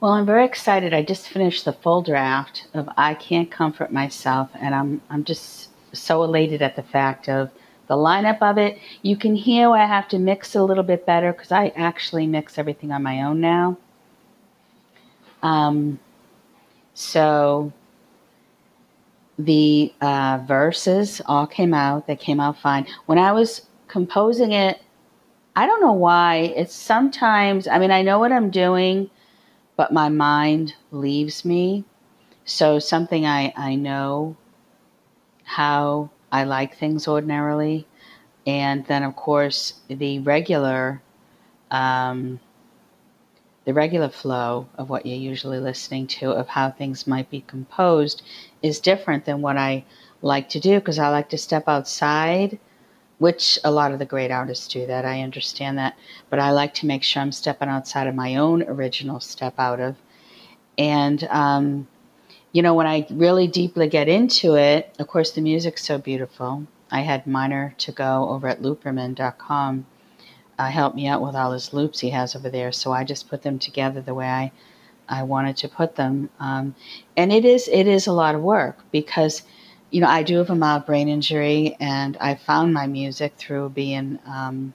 Well, I'm very excited. I just finished the full draft of I Can't Comfort Myself, and I'm, I'm just so elated at the fact of the lineup of it. You can hear I have to mix a little bit better because I actually mix everything on my own now. Um, so the uh, verses all came out. They came out fine. When I was composing it, I don't know why. It's sometimes, I mean, I know what I'm doing, but my mind leaves me. So something I, I know how I like things ordinarily. And then, of course, the regular um, the regular flow of what you're usually listening to, of how things might be composed, is different than what I like to do because I like to step outside, which a lot of the great artists do that. I understand that. But I like to make sure I'm stepping outside of my own original step out of. And, um, you know, when I really deeply get into it, of course, the music's so beautiful. I had MINOR2GO over at looperman.com uh, help me out with all his loops he has over there. So I just put them together the way I, I wanted to put them. Um, and it is it is a lot of work because, you know, I do have a mild brain injury, and I found my music through being um,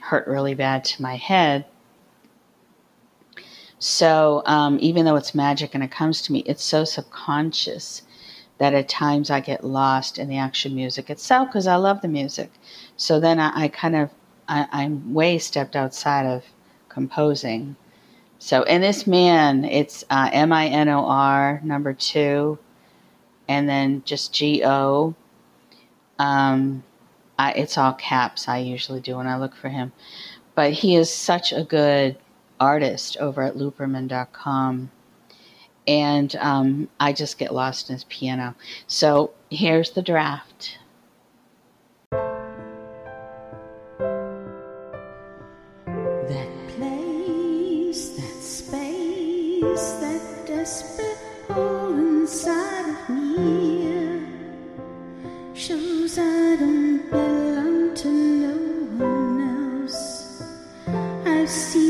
hurt really bad to my head. So um, even though it's magic and it comes to me, it's so subconscious that at times I get lost in the actual music itself because I love the music. So then I, I kind of I, am way stepped outside of composing. So, in this man, it's uh, M I N O R number two, and then just G O. Um, I, it's all caps. I usually do when I look for him, but he is such a good artist over at Looperman.com, and um, I just get lost in his piano. So here's the draft inside of me shows I don't belong to no one else. I've seen.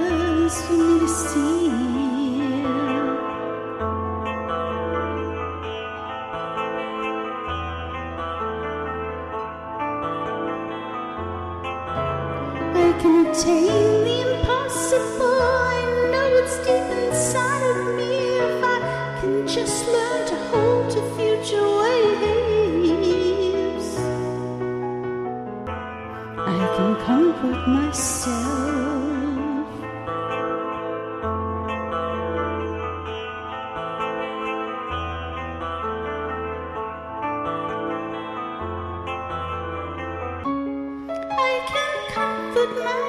for me to see I can attain the impossible. I know it's deep inside of me. If I can just learn to hold to future waves, I can comfort myself.